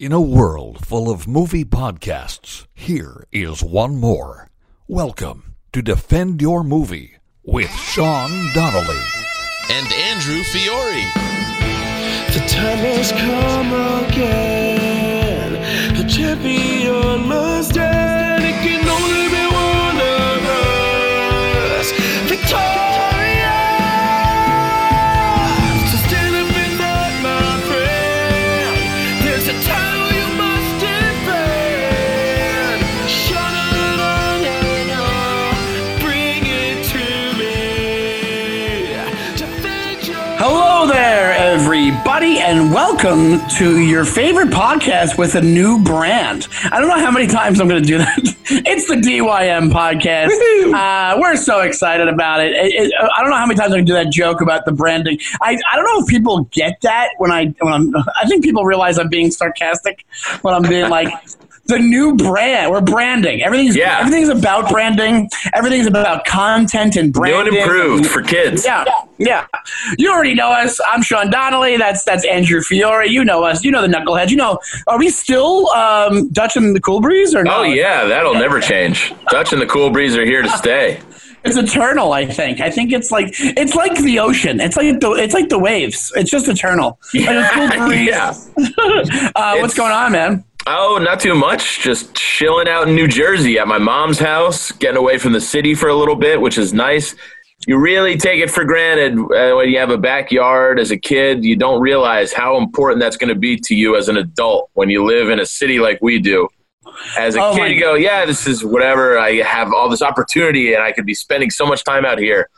In a world full of movie podcasts, here is one more. Welcome to Defend Your Movie with Sean Donnelly. and Andrew Fiore. The time has come again. The champion must stand. And welcome to your favorite podcast with a new brand. I don't know how many times I'm going to do that. it's the DYM podcast. Uh, we're so excited about it. It- it- I don't know how many times I can do that joke about the branding. I, I don't know if people get that when I when I'm. I think people realize I'm being sarcastic when I'm being like. The new brand. We're branding. Everything's Yeah. everything's about branding. Everything's about content and branding. New and improved for kids. Yeah, yeah. You already know us. I'm Sean Donnelly. That's that's Andrew Fiore. You know us. You know the knuckleheads. You know. Are we still um, Dutch and the Cool Breeze or no? Oh yeah, that'll never change. Dutch and the Cool Breeze are here to stay. It's eternal. I think. I think it's like it's like the ocean. It's like the it's like the waves. It's just eternal. Like a cool breeze. yeah. Uh, what's going on, man? Oh, not too much. Just chilling out in New Jersey at my mom's house, getting away from the city for a little bit, which is nice. You really take it for granted uh, when you have a backyard as a kid. You don't realize how important that's going to be to you as an adult when you live in a city like we do. As a Oh kid, you go, yeah, this is whatever. I have all this opportunity and I could be spending so much time out here.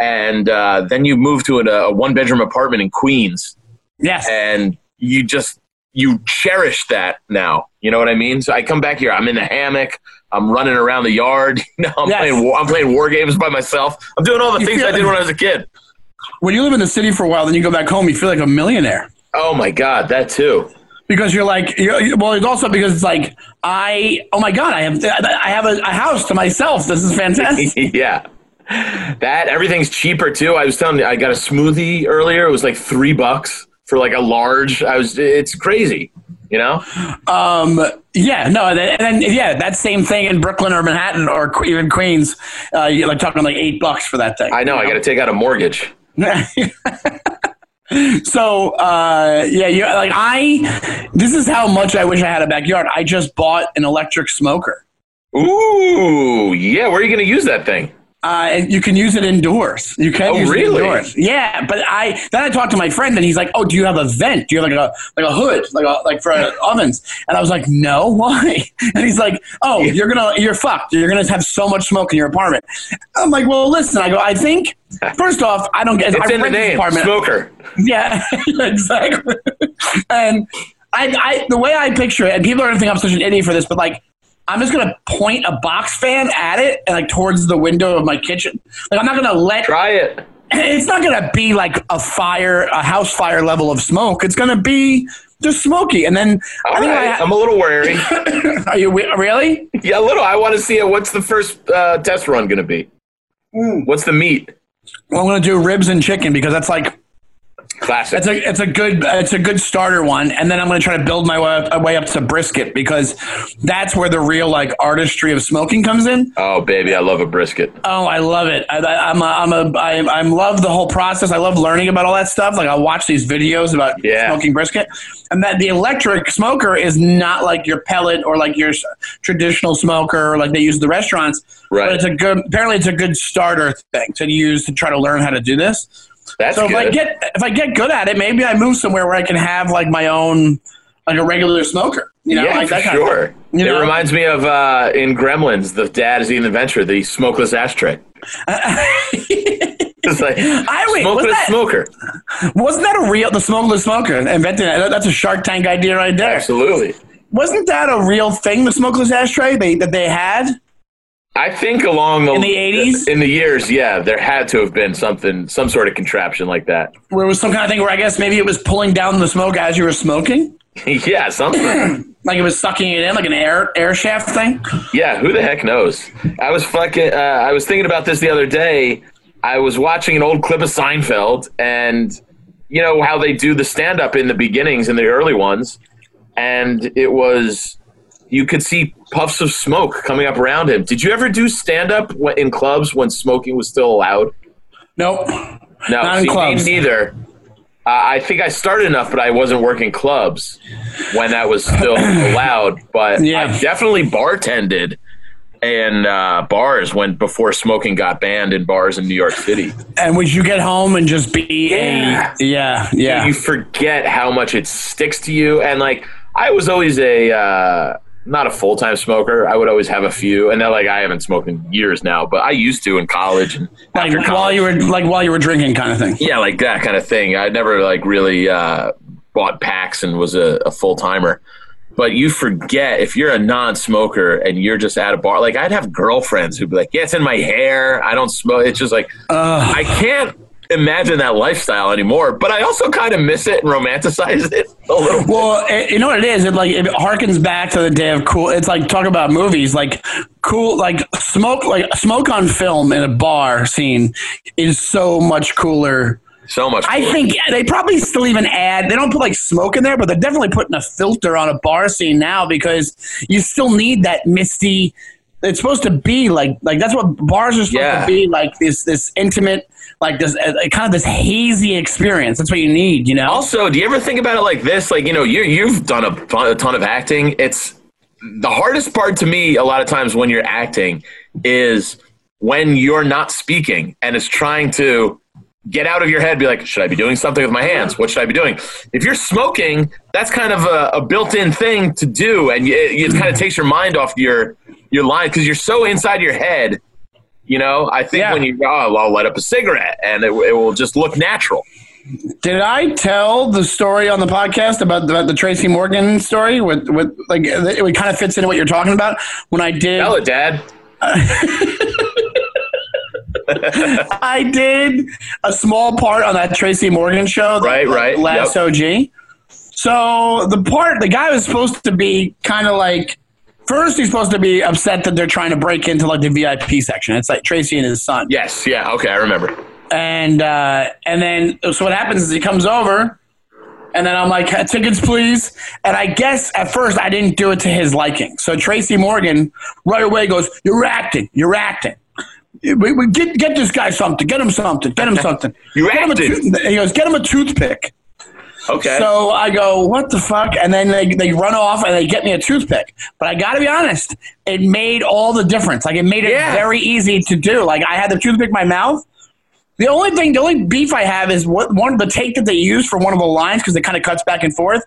And uh, then you move to a, a one bedroom apartment in Queens Yes. and you just you cherish that now. You know what I mean? So I come back here. I'm in the hammock. I'm running around the yard. You know, I'm Yes. playing. war- I'm playing war games by myself. I'm doing all the You things I did when I was a kid. when you live in the city for a while, then you go back home. You feel like a millionaire. Oh my god, that too. because you're like you're, well it's also because it's like i oh my god i have i have a, a house to myself this is fantastic yeah. That everything's cheaper too. I was telling you, I got a smoothie earlier. It was like three bucks for like a large. I was. It's crazy. You know. um yeah no and then, and yeah that same thing in brooklyn or manhattan or even queens uh you're like talking like eight bucks for that thing I know. I got to take out a mortgage. so uh yeah you like i this is how much i wish i had a backyard i just bought an electric smoker Ooh, yeah. Where are you going to use that thing? Uh, and you can use it indoors. You can Oh, use really? it indoors. Yeah, but I then I talked to my friend and he's like, "Oh, do you have a vent? Do you have like a like a hood, like a like for ovens?" And I was like, "No, why?" And he's like, "Oh, you're gonna you're fucked. You're gonna have so much smoke in your apartment." I'm like, "Well, listen." I go, "I think first off, I don't get It's I in the name. apartment. Smoker. Yeah, exactly. and I, I, the way I picture it, and people are gonna think I'm such an idiot for this, but like, I'm just gonna point a box fan at it and like towards the window of my kitchen. Like, I'm not gonna let. Try it. It's not gonna be like a fire, a house fire level of smoke. It's gonna be just smoky, and then All I think right. I, I'm a little wary. are you really? Yeah, a little. I want to see it. What's the first uh, test run going to be? What's the meat? Well, I'm gonna do ribs and chicken because that's like Classic. It's a it's a good it's a good starter one, and then I'm going to try to build my way up, way up to brisket because that's where the real like artistry of smoking comes in. oh, baby, I love a brisket. Oh, I love it. I, I'm a, I'm a I, I love the whole process. I love learning about all that stuff. Like I watch these videos about Yeah. smoking brisket, and that the electric smoker is not like your pellet or like your traditional smoker like they use the restaurants. Right. But it's a good. Apparently, it's a good starter thing to use to try to learn how to do this. That's So if I get if I get good at it, maybe I move somewhere where I can have like my own like a regular smoker. You know, yeah, like that kind of sure. You it know? reminds me of uh, in Gremlins, the dad is eating the inventor, the smokeless ashtray. It's like I wait, was smokeless that, smoker. wasn't that a real the smokeless smoker invented that? That's a Shark Tank idea right there. Absolutely. Wasn't that a real thing? The smokeless ashtray they, that they had. I think along the In the 80s? in the years, yeah, there had to have been something, some sort of contraption like that. Where it was some kind of thing where I guess maybe it was pulling down the smoke as you were smoking, yeah, something. like it was sucking it in, like an air air shaft thing. Yeah, who the heck knows? I was fucking. Uh, I was thinking about this the other day. I was watching an old clip of Seinfeld, and you know how they do the stand up in the beginnings in the early ones. and it was you could see puffs of smoke coming up around him. Did you ever do stand up in clubs when smoking was still allowed? Nope. No, Not see, me clubs. neither. Uh, I think I started enough, but I wasn't working clubs when that was still allowed. But Yeah. I definitely bartended in uh, bars when before smoking got banned in bars in New York City. And would you get home and just be Yeah. a yeah yeah? You forget how much it sticks to you, and like I was always a uh, not a full time smoker. I would always have a few, and then like I haven't smoked in years now, but I used to in college and like after while you were like while you were drinking, kind of thing. Yeah, like that kind of thing. I never like really uh, bought packs and was a, a full timer. But you forget if you're a non-smoker and you're just at a bar. Like I'd have girlfriends who'd be like, "Yeah, it's in my hair. I don't smoke." It's just like I can't imagine that lifestyle anymore. But I also kind of miss it and romanticize it a little. Well, it, you know what it is? It like it harkens back to the day of cool. It's like talk about movies, like cool, like smoke, like smoke on film in a bar scene is so much cooler. So much. I think they probably still even add. They don't put like smoke in there, but they're definitely putting a filter on a bar scene now because you still need that misty. It's supposed to be like like that's what bars are supposed Yeah. to be like this this intimate like this uh, kind of this hazy experience. That's what you need, you know. Also, do you ever think about it like this? Like, you know, you you've done a ton, a ton of acting. It's the hardest part to me a lot of times when you're acting is when you're not speaking and it's trying to get out of your head be like should i be doing something with my hands what should i be doing if you're smoking that's kind of a, a built-in thing to do and it, it kind of takes your mind off your your line because you're so inside your head you know i think Yeah. when you oh i'll light up a cigarette and it, it will just look natural Did I tell the story on the podcast about the, about the Tracy Morgan story? With with like it, it kind of fits into what you're talking about. When I did, tell it dad I did a small part on that Tracy Morgan show. the- Right, right, Last yep. OG. So the part, the guy was supposed to be kind of like. First, he's supposed to be upset that they're trying to break into like the VIP section. It's like Tracy and his son. yes yeah okay i remember and uh, and then so what happens is he comes over, and then I'm like tickets please, and I guess at first I didn't do it to his liking. So Tracy Morgan right away goes, "You're acting, you're acting." We, we get get this guy something, get him something, get him something. You Get him a tooth- he goes, get him a toothpick. okay So I go, what the fuck? And then they, they run off and they get me a toothpick. But I got to be honest, it made all the difference. Like it made it Yeah. very easy to do. Like I had the toothpick in my mouth. The only thing, the only beef I have is what one of the take that they use for one of the lines because it kind of cuts back and forth.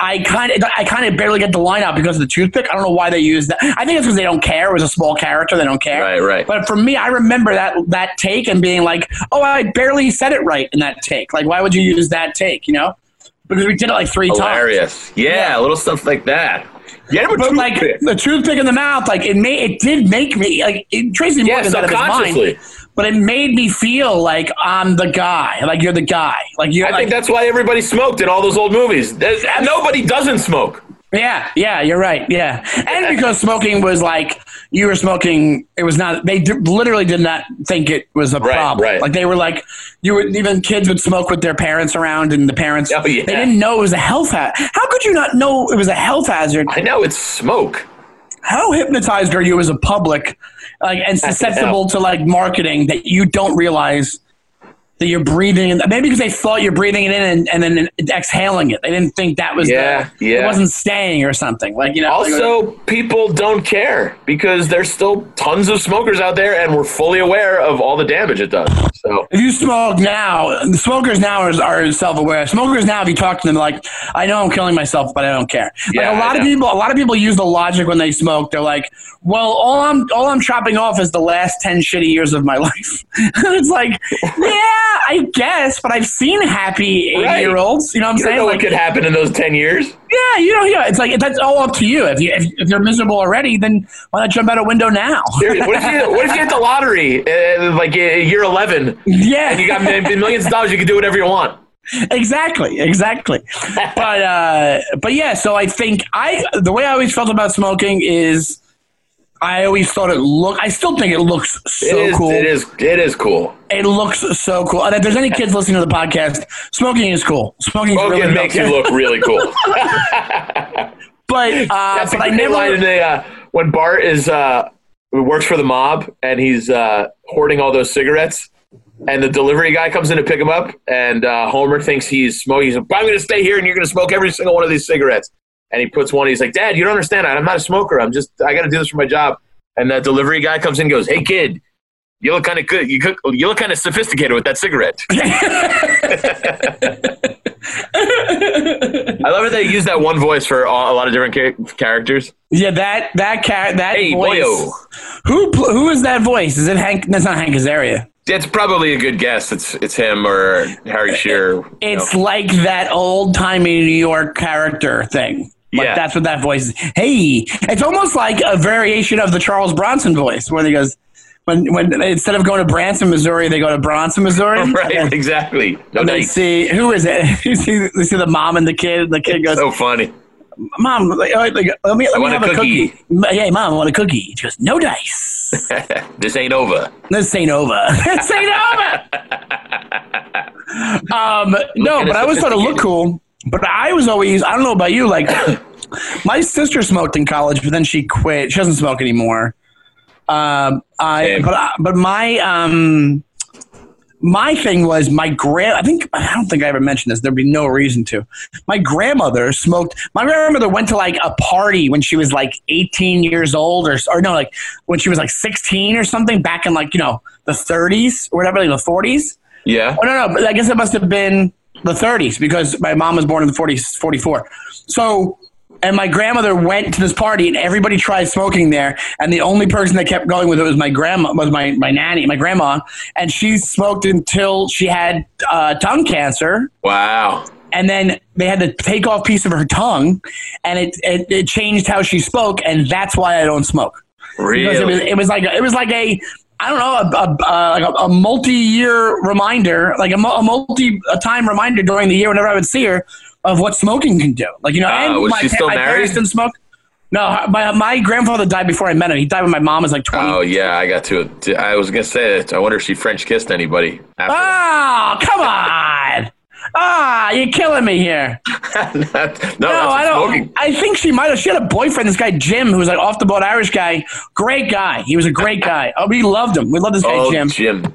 I kind of, I kind of barely get the line out because of the toothpick. I don't know why they use that. I think it's because they don't care. It was a small character; they don't care. Right, right. But for me, I remember that that take and being like, "Oh, I barely said it right in that take. Like, why would you use that take? You know?" Because we did it like three times. hilarious yeah, Yeah. little stuff like that Yeah, But like the toothpick in the mouth, like it made it did make me like it, Tracy yeah Morgan's out of his subconsciously mind, but it made me feel like I'm the guy, like you're the guy, like you're I like think that's why everybody smoked in all those old movies. There's, nobody doesn't smoke. yeah, yeah, you're right, yeah, and because smoking was like you were smoking, it was not they d- literally did not think it was a Right, problem, right. like they were like you would even kids would smoke with their parents around, and the parents Oh, yeah. they didn't know it was a health hazard. How could you not know it was a health hazard? I know it's smoke. how hypnotized are you as a public like and susceptible to like marketing that you don't realize that you're breathing in maybe because they thought you're breathing it in and, and then exhaling it they didn't think that was Yeah, the, yeah. it wasn't staying or something like you know like- Also, people don't care because there's still tons of smokers out there, and we're fully aware of all the damage it does. So if you smoke now, the smokers now are, are self-aware. Smokers now, if you talk to them, like, I know I'm killing myself, but I don't care. Yeah, a lot of people, a lot of people use the logic when they smoke. They're like, well, all I'm all I'm chopping off is the last ten shitty years of my life. it's like, yeah, I guess, but I've seen happy Right. eighty-year-olds. You know what I'm you saying? know Like, what could happen in those ten years. yeah, you know, yeah. It's like that's all up to you. If you if, if you're miserable already, then why not jump out a window now? What if you what if you hit the lottery uh, like uh, year eleven yeah, and you got millions of dollars? You can do whatever you want. exactly exactly but uh but yeah so i think i the way i always felt about smoking is I always thought it looked. I still think it looks so it is. cool. It is. It is cool. It looks so cool. And if there's any kids listening to the podcast, smoking is cool. Smoking, Smoking really makes you look really cool. But uh, but I great line in never. the, uh, when Bart is uh, works for the mob and he's uh, hoarding all those cigarettes, and the delivery guy comes in to pick him up, and uh, Homer thinks he's smoking. He's like, "I'm going to stay here, and you're going to smoke every single one of these cigarettes." And he puts one. He's like, "Dad, you don't understand. I'm not a smoker. I'm just I got to do this for my job." And the delivery guy comes in and goes, "Hey, kid." You look kind of good. You, you look kind of sophisticated with that cigarette. I love it they use that one voice for all, a lot of different cha- characters. Yeah, that that cat that Hey, voice. boyo. Who who is that voice? Is it Hank? That's not Hank Azaria. It's probably a good guess. It's it's him or Harry Shearer. It's know. like that old timey New York character thing. Like Yeah. that's what that voice is. Hey, it's almost like a variation of the Charles Bronson voice, where he goes when when instead of going to Branson, Missouri, they go to Bronson, Missouri. right, And exactly. No and they see who is it? you see, you see the mom and the kid. And The kid goes, So funny. "Mom, like, like, let me let me have a cookie." cookie." Hey, mom, I want a cookie. She goes, "No dice. this ain't over. this ain't over. this ain't over." um, no, but I always thought it looked cool. But I was always I don't know about you, like my sister smoked in college, but then she quit. She doesn't smoke anymore. Um, I but I, but my um my thing was my grand. I think I don't think I ever mentioned this. There'd be no reason to. My grandmother smoked. My grandmother went to like a party when she was like 18 years old, or or no, like when she was like 16 or something back in like you know the 30s or whatever, like the 40s. Yeah. Oh no, no, but I guess it must have been the 30s because my mom was born in the 40s, 44. So, and my grandmother went to this party and everybody tried smoking there, and the only person that kept going with it was my grandma, was my my nanny, my grandma, and she smoked until she had uh, tongue cancer. Wow. And then they had to take off piece of her tongue, and it, it, it changed how she spoke, and that's why I don't smoke because it was it was like it was like a I don't know a, a, a, a, multi-year reminder, like a, a multi-time reminder during the year whenever I would see her of what smoking can do. Like you know, Ah, and was my, she still my married? parents didn't smoke. No, my my grandfather died before I met him. He died when my mom was like twenty. Oh yeah, I got to. I was gonna say that. I wonder if she French kissed anybody. After Ah, come on! Ah, you're killing me here. no, I don't. smoking. I think she might have. She had a boyfriend, this guy Jim, who was like off the boat Irish guy. Great guy. He was a great guy. Oh, we loved him. We loved this guy Oh, Jim. Jim.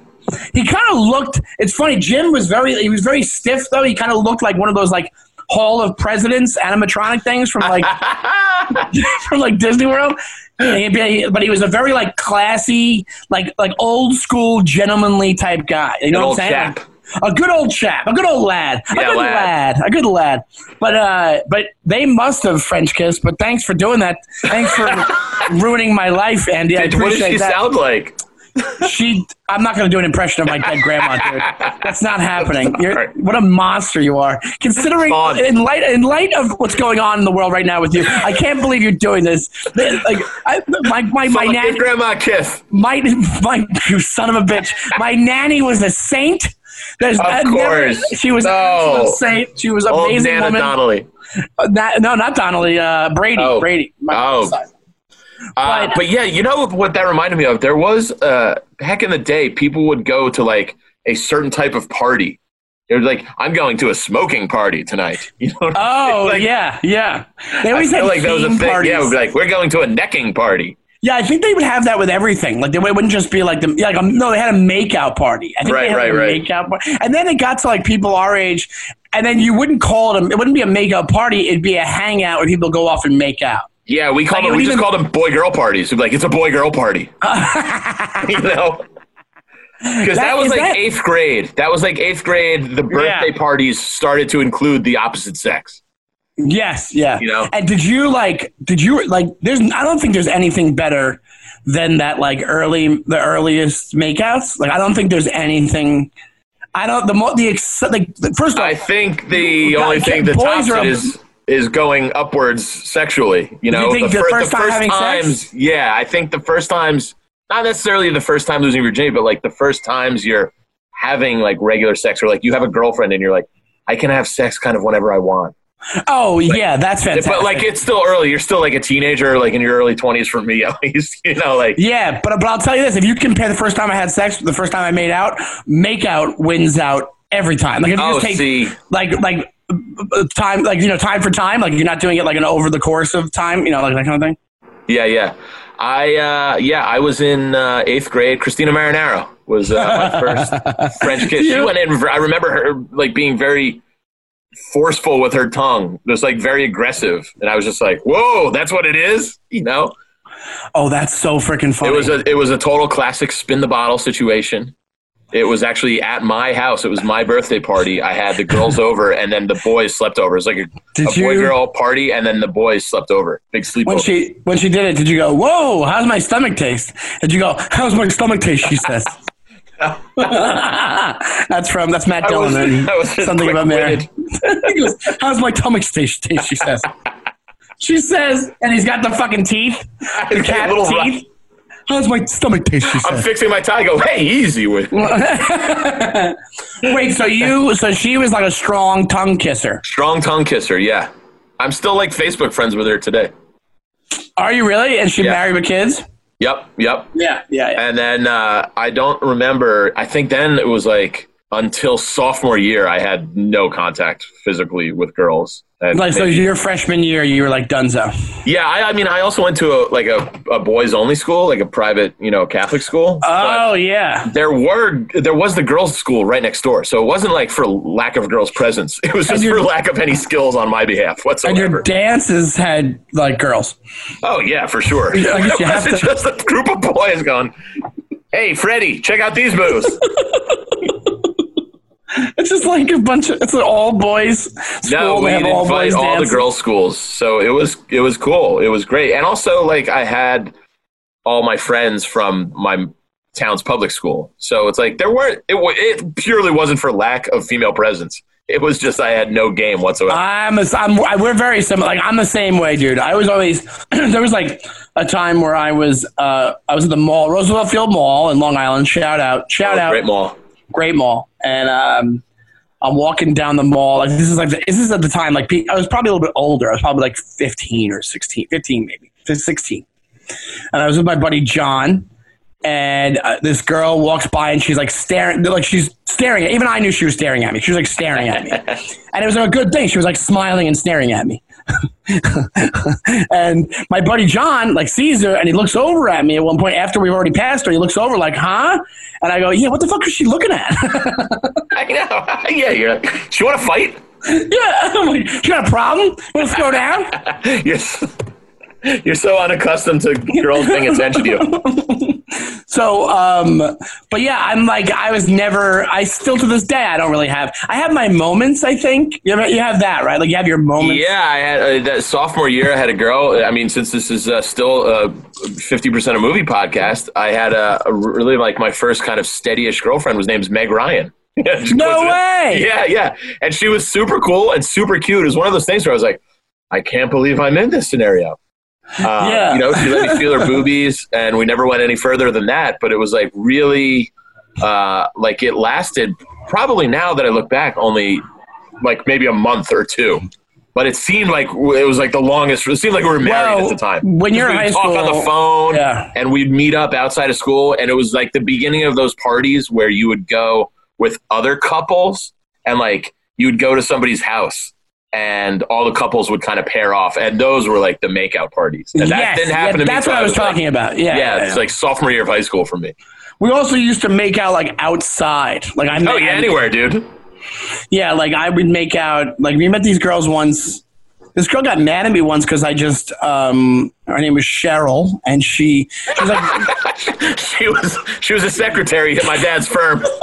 He kind of looked. It's funny. Jim was very. He was very stiff though. He kind of looked like one of those like Hall of Presidents animatronic things from like from like Disney World. He- But he was a very like classy, like like old school, gentlemanly type guy. You know An what I'm saying? chap. A good old chap, a good old lad, a Yeah, good lad. lad. a good lad. But uh, but they must have French kissed. But thanks for doing that. Thanks for ruining my life, Andy. I Did- what does she that sound like? she i'm not going to do an impression of my dead grandma dude that's not happening You're, what a monster you are considering in light in light of what's going on in the world right now with you i can't believe you're doing this like I, my my my nanny grandma kiss. my my you son of a bitch my nanny was a saint there's Of I've never- course. she was No. saint she was an Old amazing Nana woman Donnelly. Uh, that- no not donnelly uh brady Oh. brady Oh. Uh, But- but yeah, you know what that reminded me of? There was uh, back in the day, people would go to like a certain type of party. It was like, I'm going to a smoking party tonight. You know? what I mean? oh Like, yeah yeah they I feel like that was a thing. parties. Yeah, would be like we're going to a necking party. Yeah, I think they would have that with everything. Like they wouldn't just be like the like um, no, they had a makeout party. I think Right, they had right, a right. makeout party, and then it got to like people our age, and then you wouldn't call it. A, it wouldn't be a makeout party. It'd be a hangout where people go off and make out. Yeah, we called Like, them. it We just even- called them boy girl parties. We'd be like, it's a boy girl party. you know. Because that, That- was like that- eighth grade. That was like eighth grade. The birthday Yeah. parties started to include the opposite sex. Yes, yeah. You know? And did you like? Did you like? There's. I don't think there's anything better than that. Like early, the earliest makeouts. Like I don't think there's anything. I don't. The mo the ex, like first of all, I think the only thing that tops are is is going upwards sexually. You know, think the fir- first time having sex? times. Yeah, I think the first times, not necessarily the first time losing virginity, but like the first times you're having like regular sex, or like you have a girlfriend and you're like, I can have sex kind of whenever I want. Oh yeah, that's fantastic. But like it's still early. You're still like a teenager, like in your early 20s for me at least. You know, like yeah, but but I'll tell you this: if you compare the first time I had sex with the first time I made out, make out wins out every time. Like if you Oh, just take see. like like time like you know time for time, like you're not doing it like an over the course of time, you know, like that kind of thing. Yeah, yeah. I uh, yeah, I was in uh, eighth grade. Christina Marinaro was uh, my first French kiss. She went in. I remember her like being very forceful with her tongue, just like very aggressive, and I was just like, "Whoa, that's what it is," you know. Oh, that's so freaking funny. It was a it was a total classic spin the bottle situation. It was actually at my house. It was my birthday party. I had the girls over, and then the boys slept over. It was like a, Did a boy you- girl party, and then the boys slept over. Big sleepover. when she when she did it, did you go, "Whoa, how's my stomach taste?" Did you go, "How's my stomach taste?" She says. that's from that's Matt Dillon. was- and I was just something about goes, "How's my stomach taste?" taste she says. She says, and he's got the fucking teeth, the cat Little rough. teeth. How's my stomach taste? She says. I'm fixing my tie. I Go, hey, easy with Wait, so you, so she was like a strong tongue kisser. strong tongue kisser. Yeah, I'm still like Facebook friends with her today. Are you really? And she Yeah. married with kids? Yep, yep. Yeah, yeah, yeah. And then uh, I don't remember. I think then it was like until sophomore year, I had no contact physically with girls. And Like, so maybe- your freshman year, you were like Dunzo. yeah, I, I mean, I also went to a like a, a boys only school, like a private, you know, Catholic school. Oh yeah. there were there was the girls' school right next door, so it wasn't like for lack of girls' presence. It was just your- for lack of any skills on my behalf whatsoever. And your dances had like girls. Oh yeah, for sure. I guess you have to- just a group of boys going, "Hey, Freddie, check out these moves." It's just like a bunch of it's an all boys school. no, we have all invite boys all the girls' schools, so it was it was cool. It was great, and also like I had all my friends from my town's public school, so it's like there weren't. It it purely wasn't for lack of female presence. It was just I had no game whatsoever. I'm, a, I'm we're very similar. Like I'm the same way, dude. I was always there was like a time where I was uh I was at the mall, Roosevelt Field Mall in Long Island. Shout out, shout out, Oh, Great mall. Great mall. And um, I'm walking down the mall. Like this is like the, this is at the time like I was probably a little bit older. I was probably like 15 or 16, 15 maybe, 16. And I was with my buddy John. And uh, this girl walks by and she's like staring, like she's staring at. Even I knew she was staring at me. She was like staring at me, and it was a good thing. She was like smiling and staring at me. and my buddy John like sees her and he looks over at me at one point after we've already passed her. He looks over like, "Huh?" And I go, "Yeah, what the fuck is she looking at?" I know. yeah, you're like, you want to fight? yeah, I'm like, "You got a problem? Want to throw down?" So, you're so unaccustomed to girls paying attention to you. So, um, but yeah, I'm like, I was never. I still to this day, I don't really have. I have my moments. I think you have, you have that right. Like you have your moments. Yeah, I had uh, that sophomore year. I had a girl. I mean, since this is uh, still a fifty percent a movie podcast, I had a, a really like my first kind of steadyish girlfriend was named Meg Ryan. No way! Yeah, yeah, and she was super cool and super cute. It was one of those things where I was like, I can't believe I'm in this scenario. Uh, Yeah. you know, she let me feel her boobies, and we never went any further than that. But it was like really, uh, like it lasted. Probably now that I look back, only like maybe a month or two. But it seemed like it was like the longest. It seemed like we were married Well, at the time. when you're in We'd high talk on the phone, Yeah. and we'd meet up outside of school, and it was like the beginning of those parties where you would go with other couples, and like you would go to somebody's house, and all the couples would kind of pair off, and those were like the makeout parties. And that Yes, didn't happen yeah, to me. That's what I was like- talking about. Yeah, Yeah, yeah, it's like sophomore year of high school for me. we also used to make out like outside. Like I Oh yeah, anywhere, dude. Yeah, like I would make out. Like we met these girls once. This girl got mad at me once because I just um her name was Cheryl and she she was like she was she was a secretary at my dad's firm.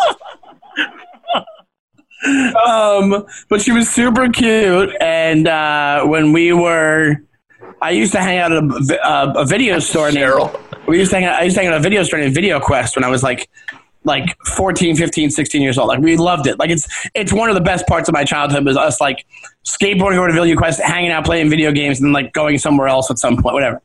um but she was super cute and uh when we were I used to hang out at a, uh, a video store Cheryl. we used to hang out, I used to hang out at a video store named Video Quest when I was like like 14, 15, 16 years old. Like we loved it. Like it's it's one of the best parts of my childhood was us like skateboarding over to Video Quest, hanging out, playing video games, and like going somewhere else at some point, whatever.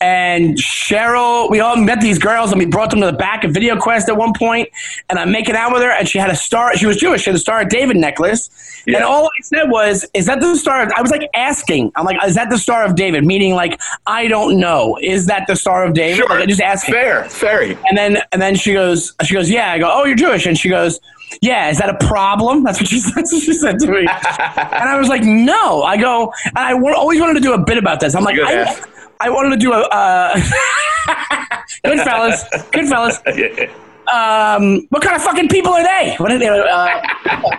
And Cheryl, we all met these girls and we brought them to the back of Video Quest at one point, and I'm making out with her, and she had a star. She was Jewish. She had a Star of David necklace, and all I said was, "Is that the Star?" Of, I was like asking. I'm like, "Is that the Star of David?" Meaning, like, I don't know. Is that the Star of David? Sure. Like, I just asking. Fair, fairy. And then and then she goes, she goes, yeah. I go, oh, you're Jewish, and she goes, yeah. Is that a problem? That's what she that's what she said to me. and I was like, no. I go, and I always wanted to do a bit about this. I'm like, I. I wanted to do a uh, Goodfellas, good fellas. Um, what kind of fucking people are they? What are they? Uh,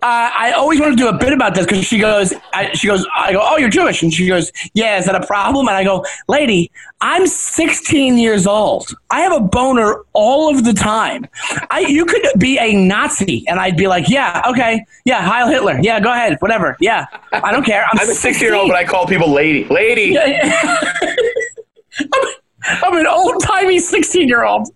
uh, I always want to do a bit about this because she goes, I, she goes, I go, oh, you're Jewish, and she goes, yeah, is that a problem? And I go, lady, I'm 16 years old. I have a boner all of the time. I, you could be a Nazi, and I'd be like, yeah, okay, yeah, Heil Hitler, yeah, go ahead, whatever, yeah, I don't care. I'm, I'm a 16 year old, but I call people lady. Lady. I'm, I'm an old timey 16 year old.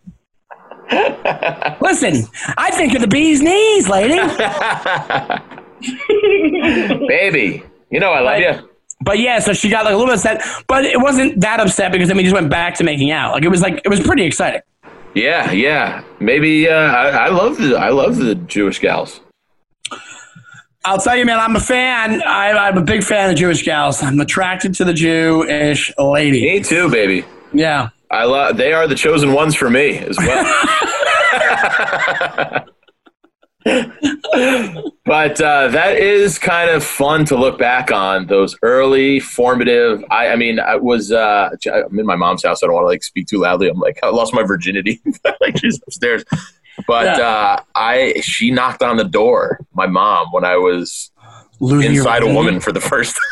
Listen, I think of the bee's knees, lady. Baby. You know I love Right. you. But yeah, so she got like a little bit upset, but it wasn't that upset because then we just went back to making out. Like it was like it was pretty exciting. Yeah, yeah. Maybe uh, I, I love the I love the Jewish gals. I'll tell you, man, I'm a fan. I, I'm a big fan of Jewish gals. I'm attracted to the Jewish lady. Me too, baby. Yeah. I love. They are the chosen ones for me as well. but uh, that is kind of fun to look back on those early formative. I, I mean, I was uh, I'm in my mom's house. I don't want to like speak too loudly. I'm like, I lost my virginity. like she's upstairs. But Yeah. uh, I she knocked on the door. My mom when I was Losing inside a woman for the first time.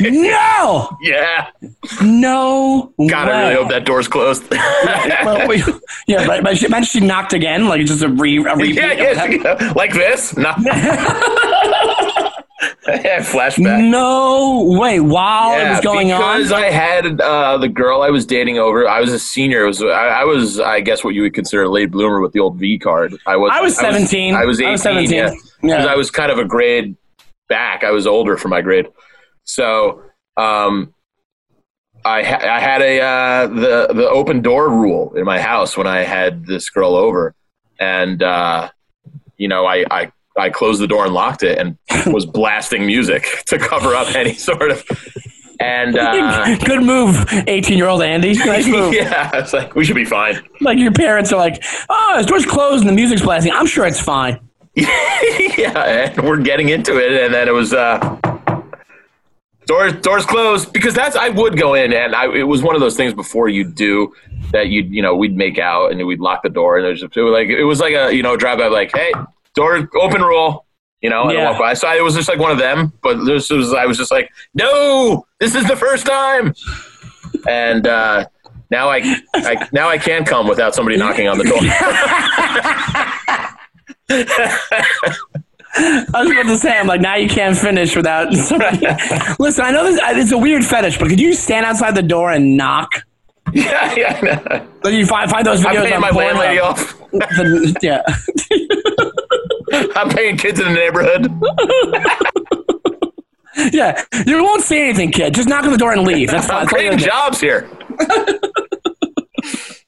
No, yeah. no. God, I way. really hope that door's closed. Well, we- yeah, but, but she, imagine she knocked again, like just a re a repeat. Yeah, of yes, that. yeah. like this. No. yeah, flashback. No way! While it Yeah, was going on, because I had uh, the girl I was dating over. I was a senior. It was I, I was I guess what you would consider a late bloomer with the old V card. I was I was 17. I was, I was 18, 17. Yeah, Yeah. because I was kind of a grade back. I was older for my grade, so um, I ha- I had a uh, the the open door rule in my house when I had this girl over, and uh, you know I. I I closed the door and locked it, and was blasting music to cover up any sort of. And uh, good move, eighteen-year-old Andy. Nice move. yeah, it's like we should be fine. Like your parents are like, "Oh, his door's closed and the music's blasting." I'm sure it's fine. yeah, and we're getting into it, and then it was uh, doors doors closed because that's I would go in, and I it was one of those things before you do that you you know we'd make out and we'd lock the door, and there's it was like it was like a you know drive by like hey door open rule. You know, and I Yeah. walk by. So it was just like one of them, but this was I was just like, no, this is the first time, and uh, now I, I now I can come without somebody knocking on the door. I was about to say, I'm like, now you can't finish without somebody. Listen, I know this. It's a weird fetish, but could you stand outside the door and knock? yeah, yeah. Like you find find those videos. I'm paying on my landlady off. The- yeah. I'm paying kids in the neighborhood. Yeah, you won't say anything, kid. Just knock on the door and leave. That's fine. I'm That's all you creating jobs here.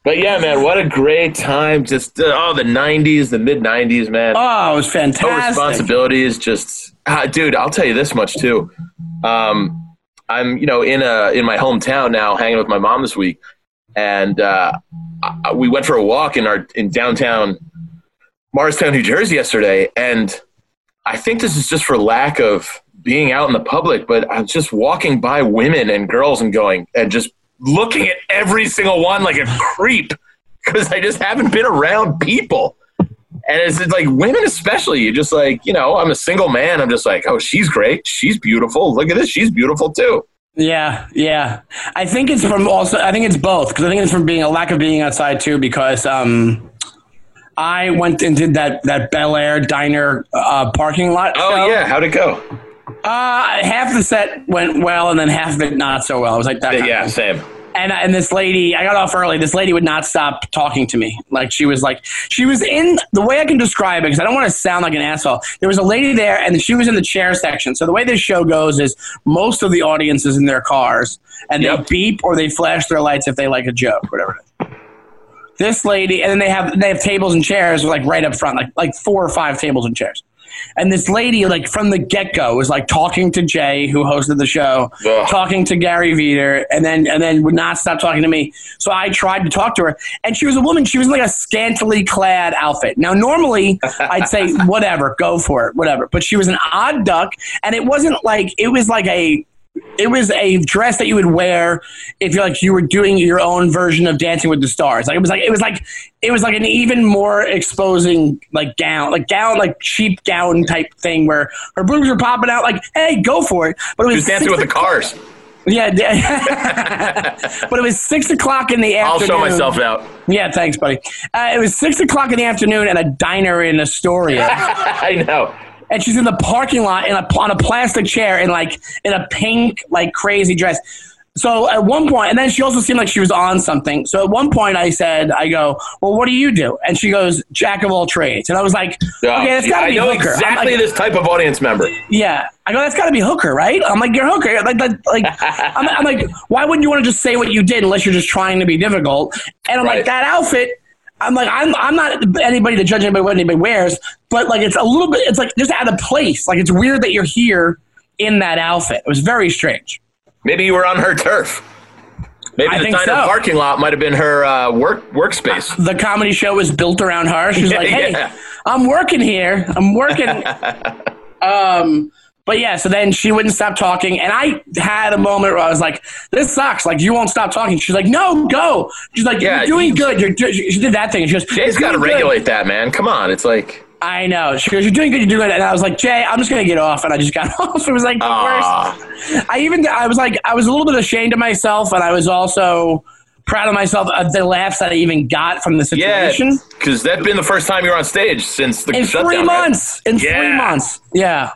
But yeah, man, what a great time! Just uh, oh, the '90s, the mid '90s, man. Oh, it was fantastic. no responsibilities. Just, ah, dude, I'll tell you this much too. Um, I'm, you know, in a in my hometown now, hanging with my mom this week, and uh, I- we went for a walk in our in downtown Morristown, New Jersey, yesterday, and I think this is just for lack of being out in the public, but I'm just walking by women and girls and going and just looking at every single one like a creep because I just haven't been around people. And it's, it's like women, especially. You just like, you know, I'm a single man. I'm just like, oh, she's great. She's beautiful. Look at this. She's beautiful too. Yeah, yeah. I think it's from also. I think it's both because I think it's from being a lack of being outside too. Because um, I went and did that that Bel Air diner uh, parking lot. Oh, show. yeah. How'd it go? Uh, half the set went well, and then half of it not so well. It was like that. Yeah, same. And and this lady, I got off early. This lady would not stop talking to me. Like she was like she was in the way I can describe it because I don't want to sound like an asshole. There was a lady there, and she was in the chair section. So the way this show goes is most of the audience is in their cars, and Yep. they beep or they flash their lights if they like a joke, whatever. This lady, and then they have they have tables and chairs like right up front, like like four or five tables and chairs. And this lady, like from the get go, was like talking to Jay, who hosted the show, Ugh. talking to Gary Vider, and then and then would not stop talking to me. So I tried to talk to her, and she was a woman. She was in like a scantily clad outfit. Now, normally I'd say whatever, go for it, whatever. But she was an odd duck, and it wasn't like it was like a it was a dress that you would wear if you're like you were doing your own version of Dancing with the Stars. Like it was like it was like it was like an even more exposing like gown, like gown, like cheap gown type thing where her boobs were popping out. Like, hey, go for it. But it was dancing six with the cars? Yeah, yeah. but it was six o'clock in the afternoon. I'll show myself out. Yeah, thanks, buddy. Uh, it was six o'clock in the afternoon at a diner in Astoria. I know. And she's in the parking lot in a on a plastic chair in like in a pink like crazy dress. So at one point, and then she also seemed like she was on something. So at one point, I said, "I go, well, what do you do?" And she goes, "Jack of all trades." And I was like, Yeah, "Okay, that's got to be hooker." Exactly like, this type of audience member. yeah, I go, "That's got to be hooker, right?" I'm like, "You're hooker." Like, like, like I'm, I'm like, why wouldn't you want to just say what you did unless you're just trying to be difficult? And I'm Right. like, that outfit. I'm like, I'm, I'm not anybody to judge anybody what anybody wears, but like, it's a little bit, it's like just out of place. Like, it's weird that you're here in that outfit. It was very strange. Maybe you were on her turf. Maybe I the think so. parking lot might have been her uh, work workspace. The comedy show was built around her. She's like, hey, Yeah. I'm working here. I'm working. um, but yeah, so then she wouldn't stop talking, and I had a moment where I was like, "This sucks. Like, you won't stop talking." She's like, "No, go." She's like, Yeah, "You're doing good. You're do-. she did that thing." She goes, Jay's "You're got to doing good." regulate that, man. Come on, it's like I know. She goes, "You're doing good. You're doing good." And I was like, "Jay, I'm just gonna get off," and I just got off. It was like the worst. I even I was like I was a little bit ashamed of myself, and I was also proud of myself of the laughs that I even got from the yeah, situation. because that's been the first time you were on stage since the in shutdown. three right? months. In three months. Yeah.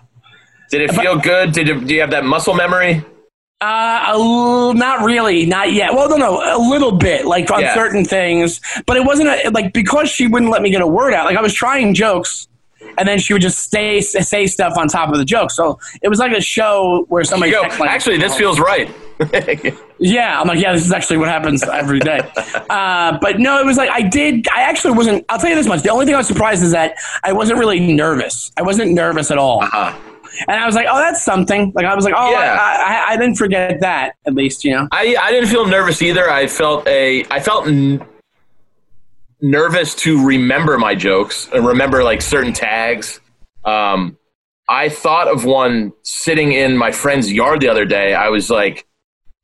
Did it feel good? Did you, do you have that muscle memory? Uh, a l- not really, not yet. Well, no, no, a little bit, like on Yeah. certain things, but it wasn't a, like because she wouldn't let me get a word out. Like I was trying jokes, and then she would just stay say stuff on top of the joke. So it was like a show where somebody go, like, actually, this feels right. Yeah, I'm like, yeah, this is actually what happens every day. uh, but no, it was like I did. I actually wasn't. I'll tell you this much: the only thing I was surprised is that I wasn't really nervous. I wasn't nervous at all. Uh-huh. And I was like, oh, that's something. Like I was like, oh, Yeah. I, I, I didn't forget that. At least, you know. I, I didn't feel nervous either. I felt a I felt n- nervous to remember my jokes and remember like certain tags. Um, I thought of one sitting in my friend's yard the other day. I was like,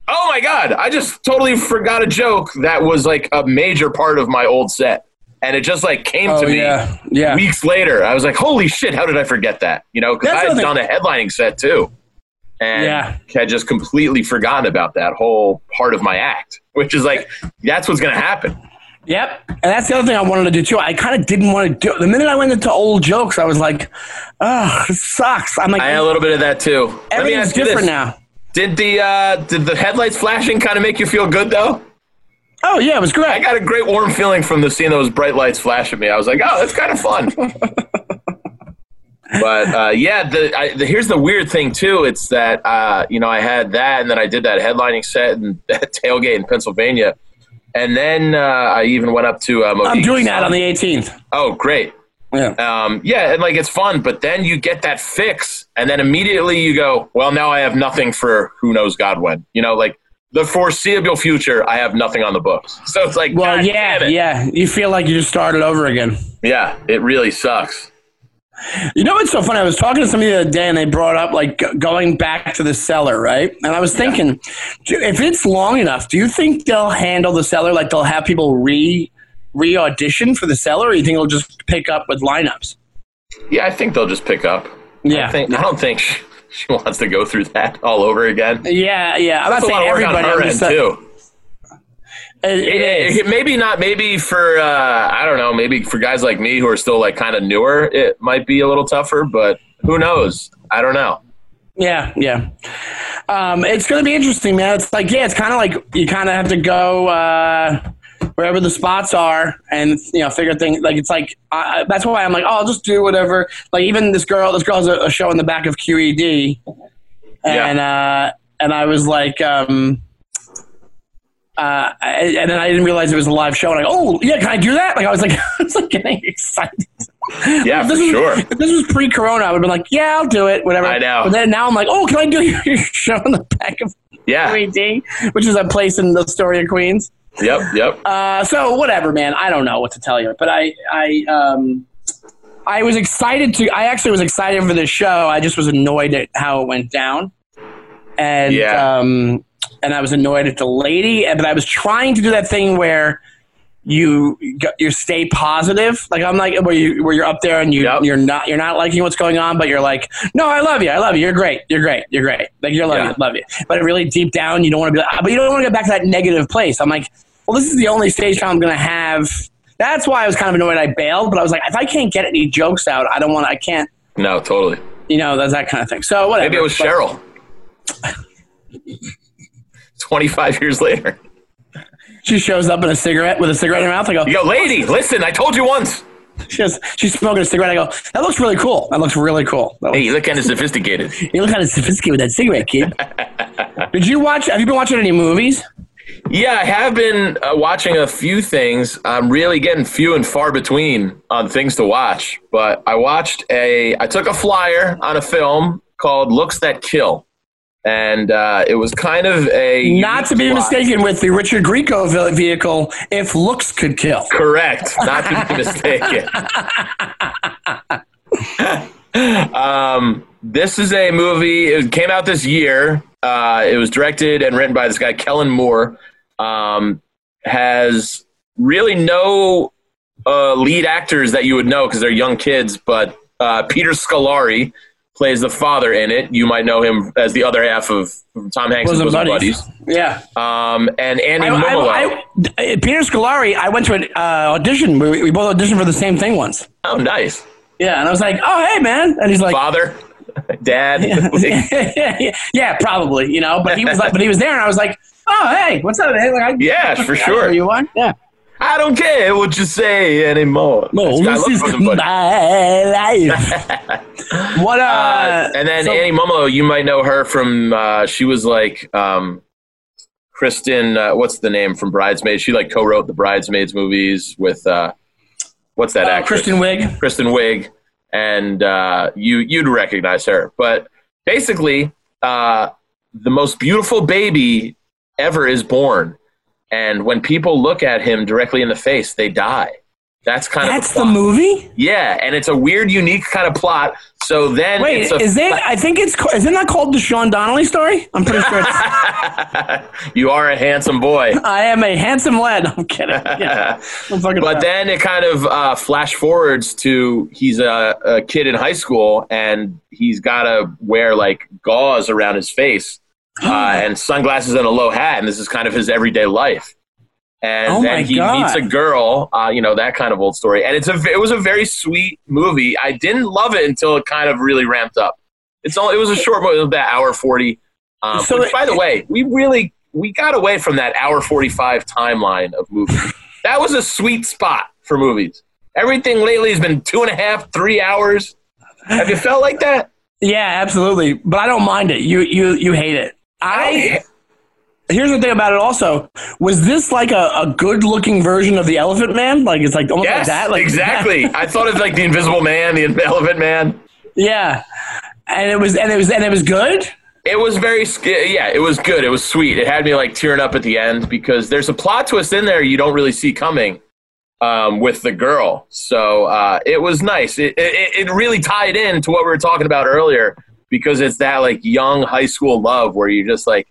"Oh my god! I just totally forgot a joke that was like a major part of my old set." And it just like came Oh to me yeah, yeah. weeks later. I was like, "Holy shit! How did I forget that?" You know, because I had done a headlining set too, and Yeah. had just completely forgotten about that whole part of my act. Which is like, that's what's going to happen. Yep. And that's the other thing I wanted to do too. I kind of didn't want to do. The minute I went into old jokes, I was like, oh, this sucks. I'm like, I had a little bit of that too. Everything's different now. Did the uh, did the headlights flashing kind of make you feel good though? Oh yeah, it was great. I got a great warm feeling from the seeing those bright lights flash at me. I was like, oh, that's kind of fun. but uh, yeah, the, I, the here's the weird thing too. It's that uh, you know I had that, and then I did that headlining set and that tailgate in Pennsylvania, and then uh, I even went up to. Uh, I'm doing that on the 18th. Oh, great. Yeah. Um, yeah, and like it's fun, but then you get that fix, and then immediately you go, well, now I have nothing for who knows God when. You know, like the foreseeable future, I have nothing on the books. So it's like, Well, God yeah, damn it. yeah. You feel like you just started over again. yeah, it really sucks. You know what's so funny? I was talking to somebody the other day, and they brought up like going back to the cellar, right? And I was thinking, do- if it's long enough, do you think they'll handle the cellar like they'll have people re re audition for the cellar, or you think it'll just pick up with lineups? Yeah, I think they'll just pick up. Yeah, I, think, I don't think she, wants to go through that all over again. yeah, yeah. I'm That's a not lot saying of work on everybody. her end too. It- it It- is. it- maybe not. Maybe for uh, I don't know. Maybe for guys like me who are still like kind of newer, it might be a little tougher. But who knows? I don't know. Yeah, yeah. Um, it's going to be interesting, man. It's like, yeah, it's kind of like you kind of have to go uh, wherever the spots are and you know figure things. Like it's like I, that's why I'm like, oh, I'll just do whatever. Like even this girl, this girl has a, a show in the back of QED, and uh, and I was like. Um, uh, and then I didn't realize it was a live show, and I go, "Oh, yeah, can I do that?" Like I was like, I was like getting excited. Yeah, If for was, sure. If this was pre-corona, I would have been like, "Yeah, I'll do it, whatever." I know. But then now I'm like, "Oh, can I do your show in the back of Yeah. QED, which is a place in Astoria Queens?" Yep. Yep. Uh, so whatever, man. I don't know what to tell you, but I, I, um, I was excited to. I actually was excited for this show. I just was annoyed at how it went down, and Yeah. um, and I was annoyed at the lady. and- But I was trying to do that thing where you you stay positive. Like I'm like where you where you're up there and you Yep. you're not you're not liking what's going on, but you're like, no, I love you, I love you, you're great, you're great, you're great. Like you're love Yeah. you, love you. But really deep down, you don't want to be like, ah, but you don't want to get back to that negative place. I'm like, well, this is the only stage time I'm going to have. That's why I was kind of annoyed I bailed, but I was like, if I can't get any jokes out, I don't want I can't, No, totally. you know, that's that kind of thing. So whatever. Maybe it was But- Cheryl. 25 years later. She shows up in a cigarette with a cigarette in her mouth. I go, Yo, lady, listen, I told you once. she goes, she's smoking a cigarette. I go, that looks really cool. That looks really cool. That Hey, you look kind of sophisticated. You look kind of sophisticated with that cigarette, kid. Did you watch? Have you been watching any movies? Yeah, I have been uh, watching a few things. I'm really getting few and far between on things to watch. But I watched a, I took a flyer on a film called Looks That Kill. And uh, it was kind of a. Not to be plot. mistaken with the Richard Grieco vehicle. If looks could kill. Correct. Not to be mistaken. um, this is a movie. It came out this year. Uh, it was directed and written by this guy, Kellen Moore. Um, has really no uh, lead actors that you would know because they're young kids, but uh, Peter Scolari plays the father in it. You might know him as the other half of Tom Hanks' Bosom Bosom buddies. Buddies. Yeah. Um, and Andy I, I, I, Peter Scolari. I went to an uh, audition. We, we both auditioned for the same thing once. oh, nice. Yeah, and I was like, "Oh, hey, man," and he's like, Father, dad. "Yeah, yeah probably," you know. But he was like, "But he was there," and I was like, "Oh, hey, what's up, man?" Like, I, Yeah, for I sure. who you are? Yeah. I don't care what you say anymore. No, This is my life. what? Uh, Uh, and then so- Annie Mumolo, you might know her from. Uh, she was like um, Kristen. Uh, what's the name from Bridesmaids? She like co-wrote the Bridesmaids movies with uh, what's that uh, actress? Kristen Wiig. Kristen Wiig, and uh, you you'd recognize her. But basically, uh, the most beautiful baby ever is born, and when people look at him directly in the face, they die. That's kind of That's of the plot. movie. Yeah, and it's a weird, unique kind of plot. So then, Wait, it's a, is it? I think it's. Isn't that called the Sean Donnelly story? I'm pretty sure. It's, you are a handsome boy. I am a handsome lad. I'm kidding. Yeah. I'm But around. then it kind of uh, flash forwards to he's a, a kid in high school and he's got to wear like gauze around his face uh, and sunglasses and a low hat, and this is kind of his everyday life. And Oh then he God. meets a girl, uh, you know that kind of old story, and it's a it was a very sweet movie. I didn't love it until it kind of really ramped up. It's all it was a short movie, about hour forty. Um, So which, it- by the way, we really we got away from that hour forty five timeline of movies. that was a sweet spot for movies. Everything lately has been two and a half, three hours. Have you felt like that? yeah, absolutely. But I don't mind it. You you you hate it. I. Here's the thing about it. Also, was this like a, a good looking version of the Elephant Man? Like it's like almost like that. Like exactly. I thought of like the Invisible Man, the Elephant Man. Yeah, and it was and it was and it was good. It was very, yeah, it was good. It was sweet. It had me like tearing up at the end because there's a plot twist in there you don't really see coming um, with the girl. So uh, it was nice. It, it, it really tied in to what we were talking about earlier because it's that like young high school love where you're just like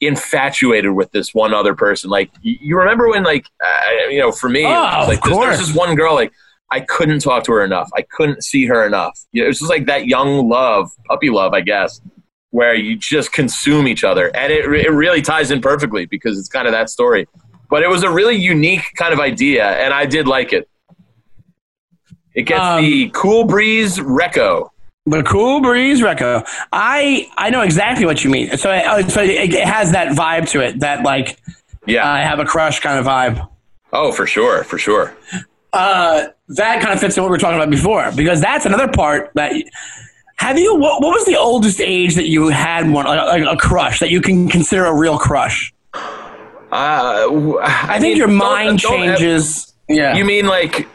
infatuated with this one other person. Like you, you remember when like, uh, you know, for me, was Oh, like there's, there's this one girl like I couldn't talk to her enough. I couldn't see her enough. You know, it was just like that young love, puppy love, I guess, where you just consume each other, and it it really ties in perfectly because it's kind of that story. But it was a really unique kind of idea, and I did like it. It gets Um, the Cool Breeze Reco. The cool breeze record. I I know exactly what you mean. So, I, oh, so it, it has that vibe to it. That like Yeah. I have a crush kind of vibe. oh, for sure, for sure. Uh, that kind of fits in what we were talking about before because that's another part that. Have you? What, what was the oldest age that you had one like, like a crush that you can consider a real crush? Uh, w- I, think mean, your don't- mind don't ever- changes. yeah. You mean like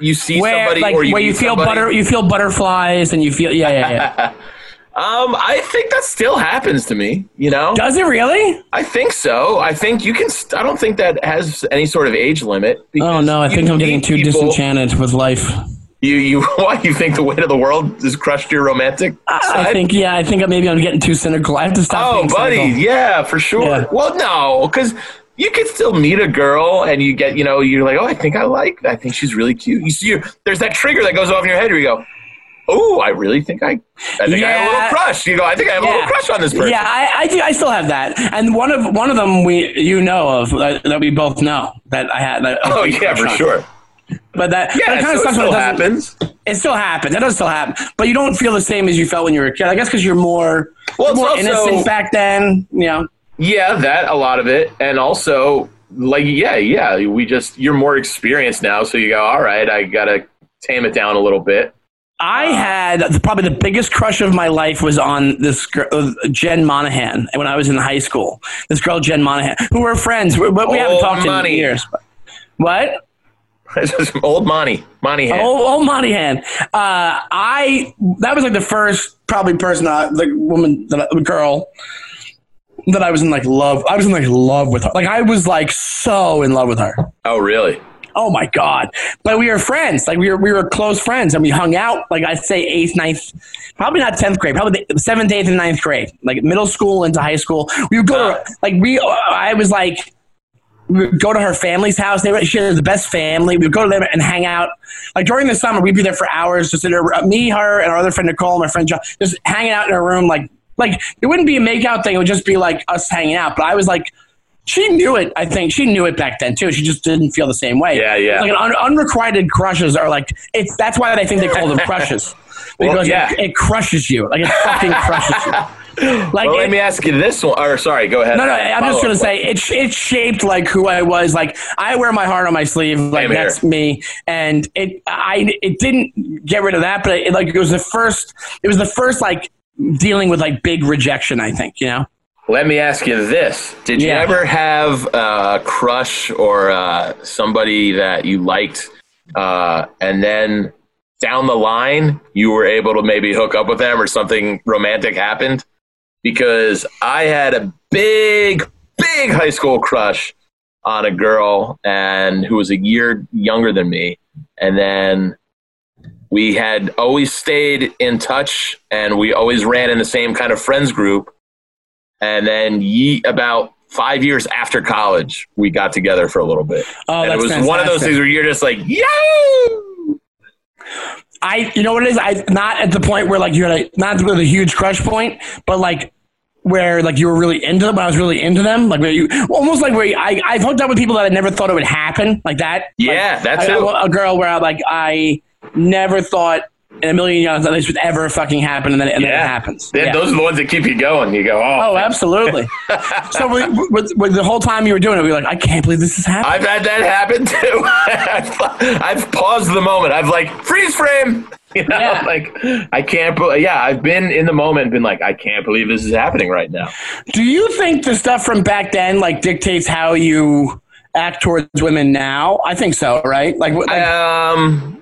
you see where somebody like or you where you feel somebody? butter you feel butterflies and you feel yeah yeah yeah. Um, I think that still happens to me. You know, Does it really? I think so. I think you can. St- I don't think that has any sort of age limit. Oh no, I think I'm getting too people- disenchanted with life. You you what? You think the weight of the world has crushed your romantic? I side? think yeah, I think maybe I'm getting too cynical. I have to stop. Oh, buddy, cynical. yeah, for sure. Yeah. Well, no, because you could still meet a girl and you get, you know, you're like, oh, I think I like, I think she's really cute. You see, you there's that trigger that goes off in your head where you go, oh, I really think I, I think I have a little crush. You go, I think I have a little crush on this person. Yeah, I, I do. I still have that, and one of one of them we you know of uh, that we both know that I had. That Oh yeah, for sure. But that Yeah, it kind so of when still happens. It still happens. That does still happen, but you don't feel the same as you felt when you were a kid. I guess because you're more Well, more also- innocent back then. You know. Yeah, that a lot of it, and also like yeah, yeah, we just you're more experienced now, so you go, all right, I gotta tame it down a little bit. I had the, probably the biggest crush of my life was on this girl, uh, Jen Monahan, when I was in high school. This girl, Jen Monahan, who were friends, but we haven't talked money. in years. But, what? Old Monty, Monty hand. Oh, oh, Monahan. Uh, I that was like the first probably person, I, like woman, the girl that I was in like love. I was in like love with her. Like I was like so in love with her. Oh, really? Oh my god! But we were friends. Like we were we were close friends, and we hung out. Like I'd say eighth, ninth, probably not tenth grade, probably the seventh, eighth, and ninth grade. Like middle school into high school. We would go to like we. Uh, I was like. We would go to her family's house. They were, she had the best family. We would go to them and hang out. Like during the summer, we'd be there for hours. Just sit there, uh, me, her, and our other friend Nicole, and my friend John, just hanging out in her room. Like, like it wouldn't be a makeout thing. It would just be like us hanging out. But I was like, she knew it. I think she knew it back then too. She just didn't feel the same way. Yeah, yeah. Like un- unrequited crushes are like it's. That's why I think they call them crushes Well, because yeah. it, it crushes you. Like it fucking crushes you. Like Well, it, let me ask you this one. Or sorry, go ahead. no, no. I'm just gonna say it. It shaped like who I was. Like I wear my heart on my sleeve. Like Same here. that's me. And it. I. It didn't get rid of that, but it, like it was the first. It was the first like dealing with like big rejection. I think you know. Let me ask you this: Did you Yeah. ever have a crush or uh, somebody that you liked, uh, and then down the line you were able to maybe hook up with them or something romantic happened? Because I had a big, big high school crush on a girl and who was a year younger than me, and then we had always stayed in touch and we always ran in the same kind of friends group and then ye about five years after college, we got together for a little bit. Oh, and it was one of those things where you're just like, yo! I, you know what it is? I not at the point where like you're like not with a huge crush point, but like where like you were really into them. When I was really into them, like where you almost like where you, I I've hooked up with people that I never thought it would happen, like that. Yeah, like, that's I, it. I- a girl where I like I never thought in a million years that this would ever fucking happen, and then, and then it happens. Yeah. Those are the ones that keep you going. You go, oh, Oh, absolutely. so with, with, with the whole time you were doing it, we were like, I can't believe this is happening. I've had that happen too. I've, I've paused the moment. I've like freeze frame. You know, Yeah. like I can't. be- Yeah, I've been in the moment, been like, I can't believe this is happening right now. Do you think the stuff from back then like dictates how you act towards women now? I think so, right? Like, like Um.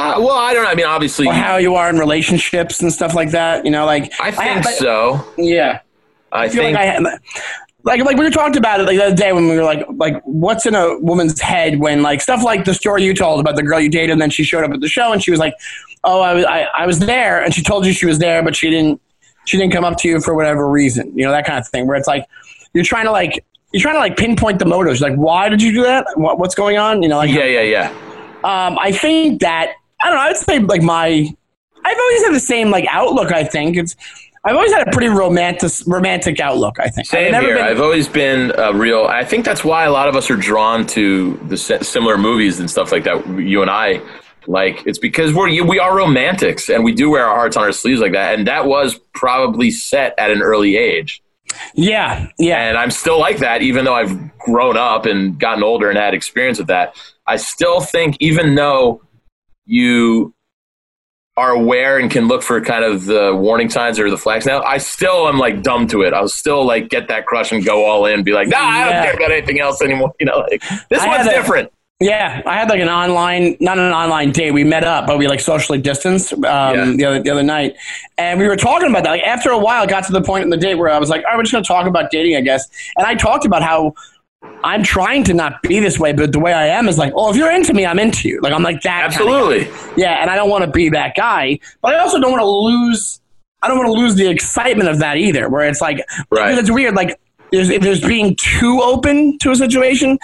Uh, well, I don't know. I mean, obviously, or how you are in relationships and stuff like that. You know, like I think had- so. Yeah, I I feel think like I like like we talked about it like the other day when we were like like what's in a woman's head when like stuff like the story you told about the girl you dated and then she showed up at the show and she was like, oh I was I, I was there and she told you she was there but she didn't she didn't come up to you for whatever reason you know that kind of thing where it's like you're trying to like you're trying to like pinpoint the motives like why did you do that what, what's going on you know like yeah, yeah, yeah. um, I think that I don't know. I would say like my I've always had the same like outlook. I think it's I've always had a pretty romantic romantic outlook. I think Same I've never here. been- I've always been a real. I think that's why a lot of us are drawn to the similar movies and stuff like that. You and I Like it's because we're we are romantics and we do wear our hearts on our sleeves like that, and that was probably set at an early age. Yeah, yeah. And I'm still like that, even though I've grown up and gotten older and had experience with that. I still think, even though you are aware and can look for kind of the warning signs or the flags now, I still am like dumb to it. I'll still like get that crush and go all in, be like, nah, I don't Yeah. care about anything else anymore. You know, like this I one's a- different. Yeah, I had like an online, not an online date. We met up, but we like socially distanced um, Yeah. the other the other night, and we were talking about that. Like after a while, it got to the point in the date where I was like, "All right, we're just going to talk about dating, I guess." And I talked about how I'm trying to not be this way, but the way I am is like, "Oh, if you're into me, I'm into you." Like I'm like that. kind of. Absolutely. Yeah, and I don't want to be that guy, but I also don't want to lose. I don't want to lose the excitement of that either. Where it's like, Right. it's weird. Like there's there's being too open to a situation,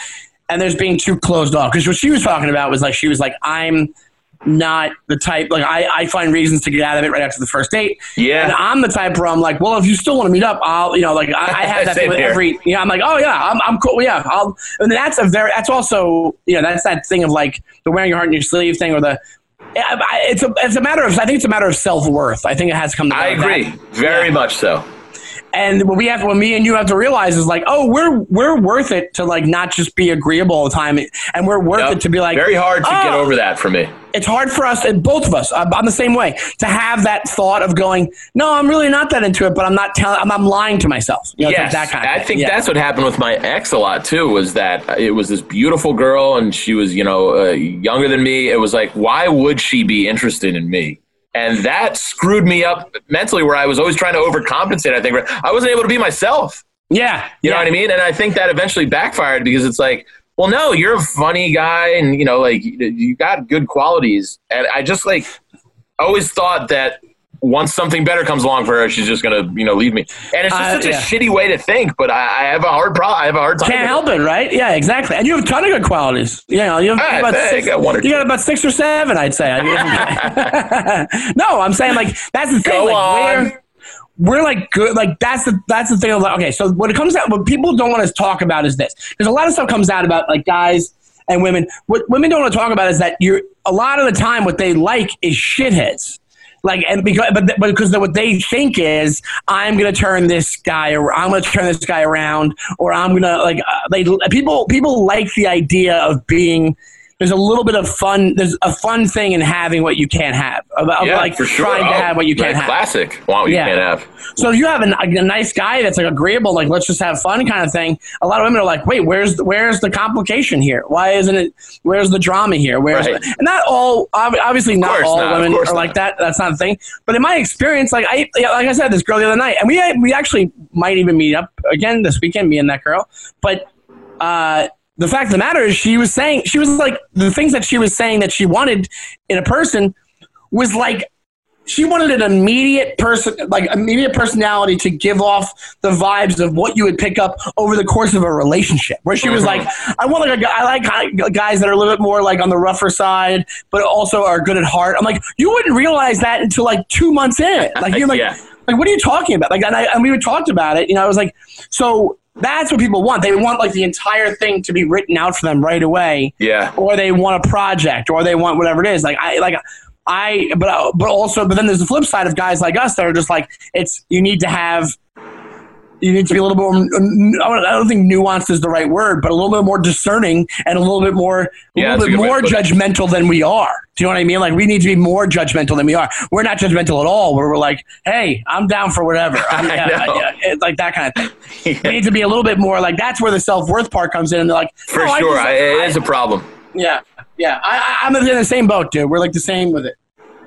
and there's being too closed off. Because what she was talking about was like she was like, I'm not the type like I, I find reasons to get out of it right after the first date. Yeah. And I'm the type where I'm like, well, if you still want to meet up, I'll, you know, like I, I have that thing with here. every, you know, I'm like, oh yeah, I'm, I'm cool. Yeah. I'll, and that's a very, that's also, you know, that's that thing of like the wearing your heart in your sleeve thing or the, it's a, it's a matter of, I think it's a matter of self worth. I think it has come to I agree. Very much so. And what we have, what me and you have to realize is like, oh, we're we're worth it to like not just be agreeable all the time, and we're worth Yep. it to be like very hard to get "Oh." over that for me. It's hard for us, and both of us, I'm I'm the same way, to have that thought of going, no, I'm really not that into it, but I'm not telling, I'm, I'm lying to myself. You know, like Yes, that kind of I thing. think Yeah. that's what happened with my ex a lot too. Was that it was this beautiful girl and she was you know uh, younger than me. It was like, why would she be interested in me? And that screwed me up mentally, where I was always trying to overcompensate. I think I wasn't able to be myself. yeah, You know what I mean? And I think that eventually backfired because it's like, well, no, you're a funny guy, and you know, like you got good qualities. And I just like always thought that once something better comes along for her, she's just gonna you know leave me. And it's just Uh, such a shitty way to think. But I, I have a hard problem. I have a hard time. Can't help it, right? Yeah, exactly. And you have a ton of good qualities. You know, you have Ah, about six, got one or you two. got about six or seven, I'd say. no, I'm saying like that's the thing. Go like, on. We're, we're like good. Like that's the that's the thing. Like, okay, so when it comes out, what people don't want to talk about is this. There's a lot of stuff comes out about like guys and women. What women don't want to talk about is that you're a lot of the time what they like is shitheads. Like and because but because what they think is I'm gonna turn this guy or I'm gonna turn this guy around or I'm gonna like uh, they people people like the idea of being there's a little bit of fun there's a fun thing in having what you can't have of, of, yeah, like for sure. trying to Oh, have what you can't have Classic. Want what you can't have. so if you have a, a nice guy that's like agreeable, like let's just have fun kind of thing. A lot of women are like, wait, where's the, where's the complication here? Why isn't it? Where's the drama here? Where's Right. the, and not all obviously not all not, women are like that. That's not a thing. But in my experience, like I like I said, this girl the other night, and we we actually might even meet up again this weekend, me and that girl. But uh, the fact of the matter is, she was saying she was like the things that she was saying that she wanted in a person was like she wanted an immediate person, like immediate personality to give off the vibes of what you would pick up over the course of a relationship. Where she was like, mm-hmm. I want like a guy, I like guys that are a little bit more like on the rougher side, but also are good at heart. I'm like, you wouldn't realize that until like two months in. Like you're like, Yeah. like what are you talking about? Like, and, I, and we talked about it. You know, I was like, so that's what people want. They want like the entire thing to be written out for them right away Yeah. or they want a project or they want whatever it is like i like i but but also but then there's the flip side of guys like us that are just like it's you need to have you need to be a little bit more I don't- think nuanced is the right word but a little bit more discerning and a little bit more a Yeah, little bit good way to more judgmental than we are do you know what i mean like we need to be more judgmental than we are we're not judgmental at all where we're like hey i'm down for whatever I'm, I yeah, know. yeah, it's like that kind of thing we need to be a little bit more like that's where the self-worth part comes in and they're like For "No, I sure. just- I, it I- is a problem. yeah, yeah. I, I'm in the same boat, dude. We're like the same with it.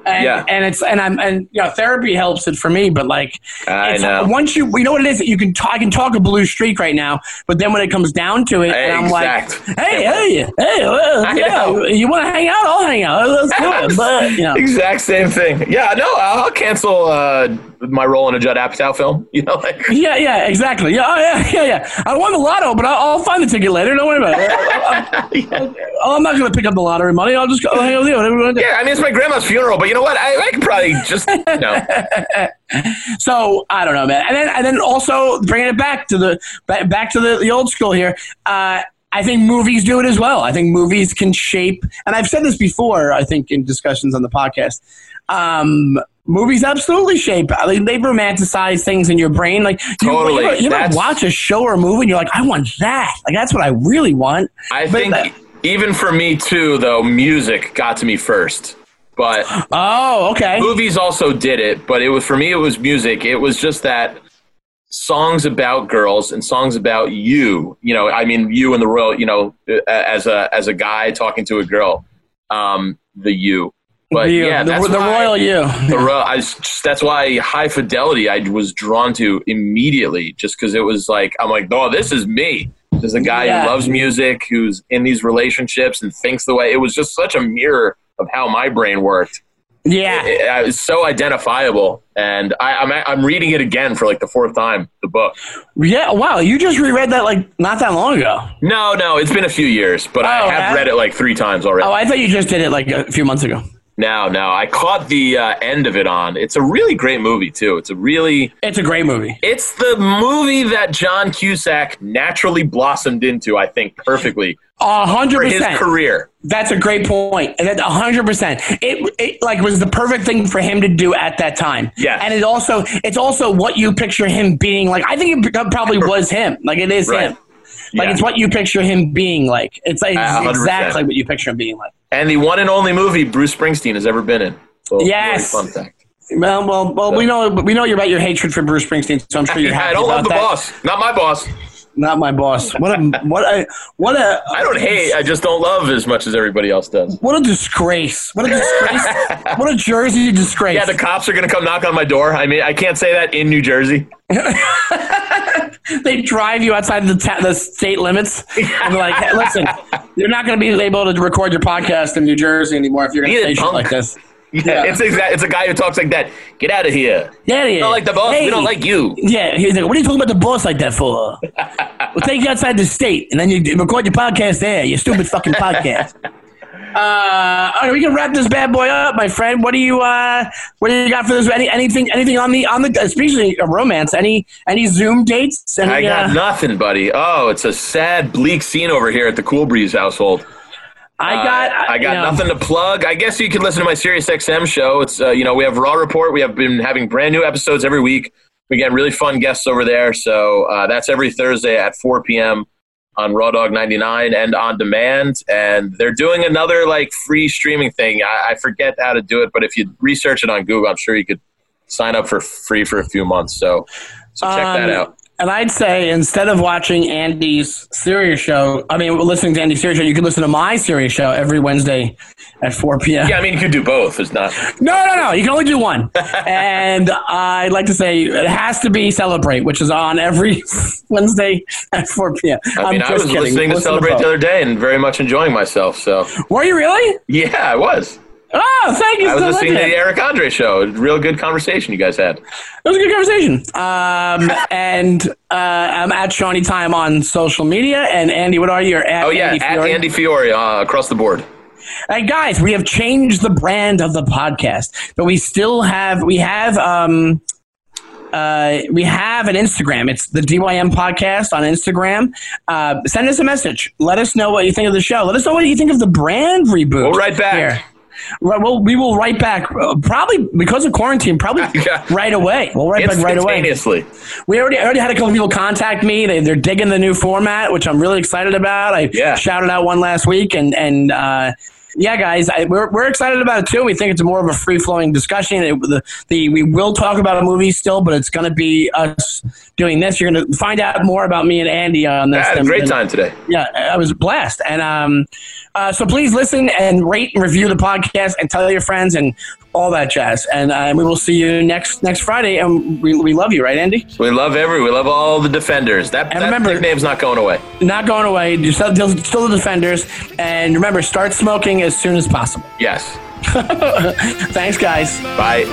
And, Yeah. and it's and I'm and you know therapy helps it for me, but like I it's, know. once you you know what it is that you can talk, I can talk a blue streak right now, but then when it comes down to it, and I'm Exact. like, hey, hey, hey, well, I yeah, know. you want to hang out? I'll hang out. Let's do it. But you know, Exact same thing. Yeah, no, I'll cancel uh, my role in a Judd Apatow film. You know, like yeah, yeah, exactly. Yeah, oh, yeah, yeah, yeah. I won the lotto, but I'll, I'll find the ticket later. Don't worry about it. I'm, I'm not gonna pick up the lottery money. I'll just go hang with you. Whatever you do. yeah. I mean, it's my grandma's funeral, but you know what? I, I could probably just you know. So I don't know, man. And then and then also bringing it back to the back, back to the, the old school here. Uh, I think movies do it as well. I think movies can shape, and I've said this before. I think in discussions on the podcast, um, movies absolutely shape. I mean, they romanticize things in your brain. Like you- Totally. you, ever, you watch a show or a movie, and you're like, I want that. Like that's what I really want. I But think that- even for me too, though, music got to me first. But oh, okay. movies also did it. But it was for me, it was music. It was just that songs about girls and songs about you. You know, I mean, you and the royal. You know, as a as a guy talking to a girl, um, the you. But You, yeah, the, the royal you. the ro- I s- that's why high fidelity I was drawn to immediately just because it was like I'm like oh this is me there's a guy Yeah. who loves music who's in these relationships and thinks the way it was just such a mirror of how my brain worked Yeah. it, it was so identifiable and I, I'm I'm reading it again for like the fourth time the book Yeah, wow, you just reread that like not that long ago. no no it's been a few years but I Oh, have have- read it like three times already Oh, I thought you just did it like a few months ago. Now no. I caught the uh, end of it on it's a really great movie too it's a really It's a great movie. It's the movie that John Cusack naturally blossomed into, I think, perfectly A hundred for his percent. career. That's a great point. And that a hundred percent. It it like was the perfect thing for him to do at that time. Yeah. And it also it's also what you picture him being like. I think it probably was him. Like it is Right. him. Like Yeah. it's what you picture him being like. It's like exactly what you picture him being like. And the one and only movie Bruce Springsteen has ever been in. So, Yes. really fun fact. Well, well, well. We know we know you're about your hatred for Bruce Springsteen, so I'm sure you're happy I don't love the that. boss. Not my boss. Not my boss. What a what a what a I don't hate. I just don't love as much as everybody else does. what a disgrace. What a disgrace. what a Jersey disgrace. Yeah, the cops are gonna come knock on my door. I mean, I can't say that in New Jersey. they drive you outside the ta- the state limits and like, hey, listen, you're not going to be able to record your podcast in New Jersey anymore if you're going to say shit like this. Yeah, it's exact. It's a guy who talks like that. Get out of here. Yeah, yeah. We don't like the boss. Hey. We don't like you. Yeah, he's like, what are you talking about the boss like that for? we'll take you outside the state, and then you record your podcast there. Your stupid fucking podcast. Uh, all right, we can wrap this bad boy up, my friend. What do you uh, what do you got for this? Any anything anything on the on the especially a romance? Any any Zoom dates? Any, I got uh, nothing, buddy. Oh, it's a sad, bleak scene over here at the Cool Breeze household. I got Uh, I got you know, nothing to plug. I guess you can listen to my Sirius XM show. It's uh, you know we have Raw Report. We have been having brand new episodes every week. We get really fun guests over there. So uh, that's every Thursday at 4 p.m. on Raw Dog 99 and on demand. And they're doing another like free streaming thing. I, I forget how to do it, but if you research it on Google, I'm sure you could sign up for free for a few months. So so check that Um, out. And I'd say instead of watching Andy's serious show, I mean, listening to Andy's serious show, you can listen to my serious show every Wednesday at 4 p.m. Yeah, I mean you could do both. It's not. No, no, no. You can only do one. and I'd like to say it has to be Celebrate, which is on every Wednesday at 4 p.m. I mean, I'm I just was kidding. listening to Listen Celebrate both. the other day and very much enjoying myself. So Were you really? yeah, I was. Oh, thank you I was so listening to the Eric Andre show. Real good conversation you guys had. It was a good conversation. Um, and uh, I'm at Shawnee Time on social media. And Andy, what are you? You're at Oh yeah, Andy at Andy Fiore uh, across the board. Hey guys, we have changed the brand of the podcast, but we still have we have um uh we have an Instagram. It's the DYM podcast on Instagram. Uh, send us a message. Let us know what you think of the show. Let us know what you think of the brand reboot. We'll write back. Here. Right, well, we will write back uh, probably because of quarantine. Probably right away. We'll write back right away. Instantaneously. We already already had a couple people contact me. They, they're digging the new format, which I'm really excited about. I Yeah. shouted out one last week, and and uh, yeah, guys, I, we're we're excited about it too. We think it's more of a free flowing discussion. It, the, the we will talk about a movie still, but it's going to be us doing this. You're going to find out more about me and Andy on this. I had a great than- time today. yeah, I was blessed. And um, uh, so please listen and rate and review the podcast and tell your friends and all that jazz. And uh, we will see you next next Friday. And we, we love you, right, Andy? We love every. We love all the defenders. That, And that remember- nickname's not going away. Not going away. You're still, still the defenders. And remember, start smoking as soon as possible. Yes. Thanks, guys. Bye.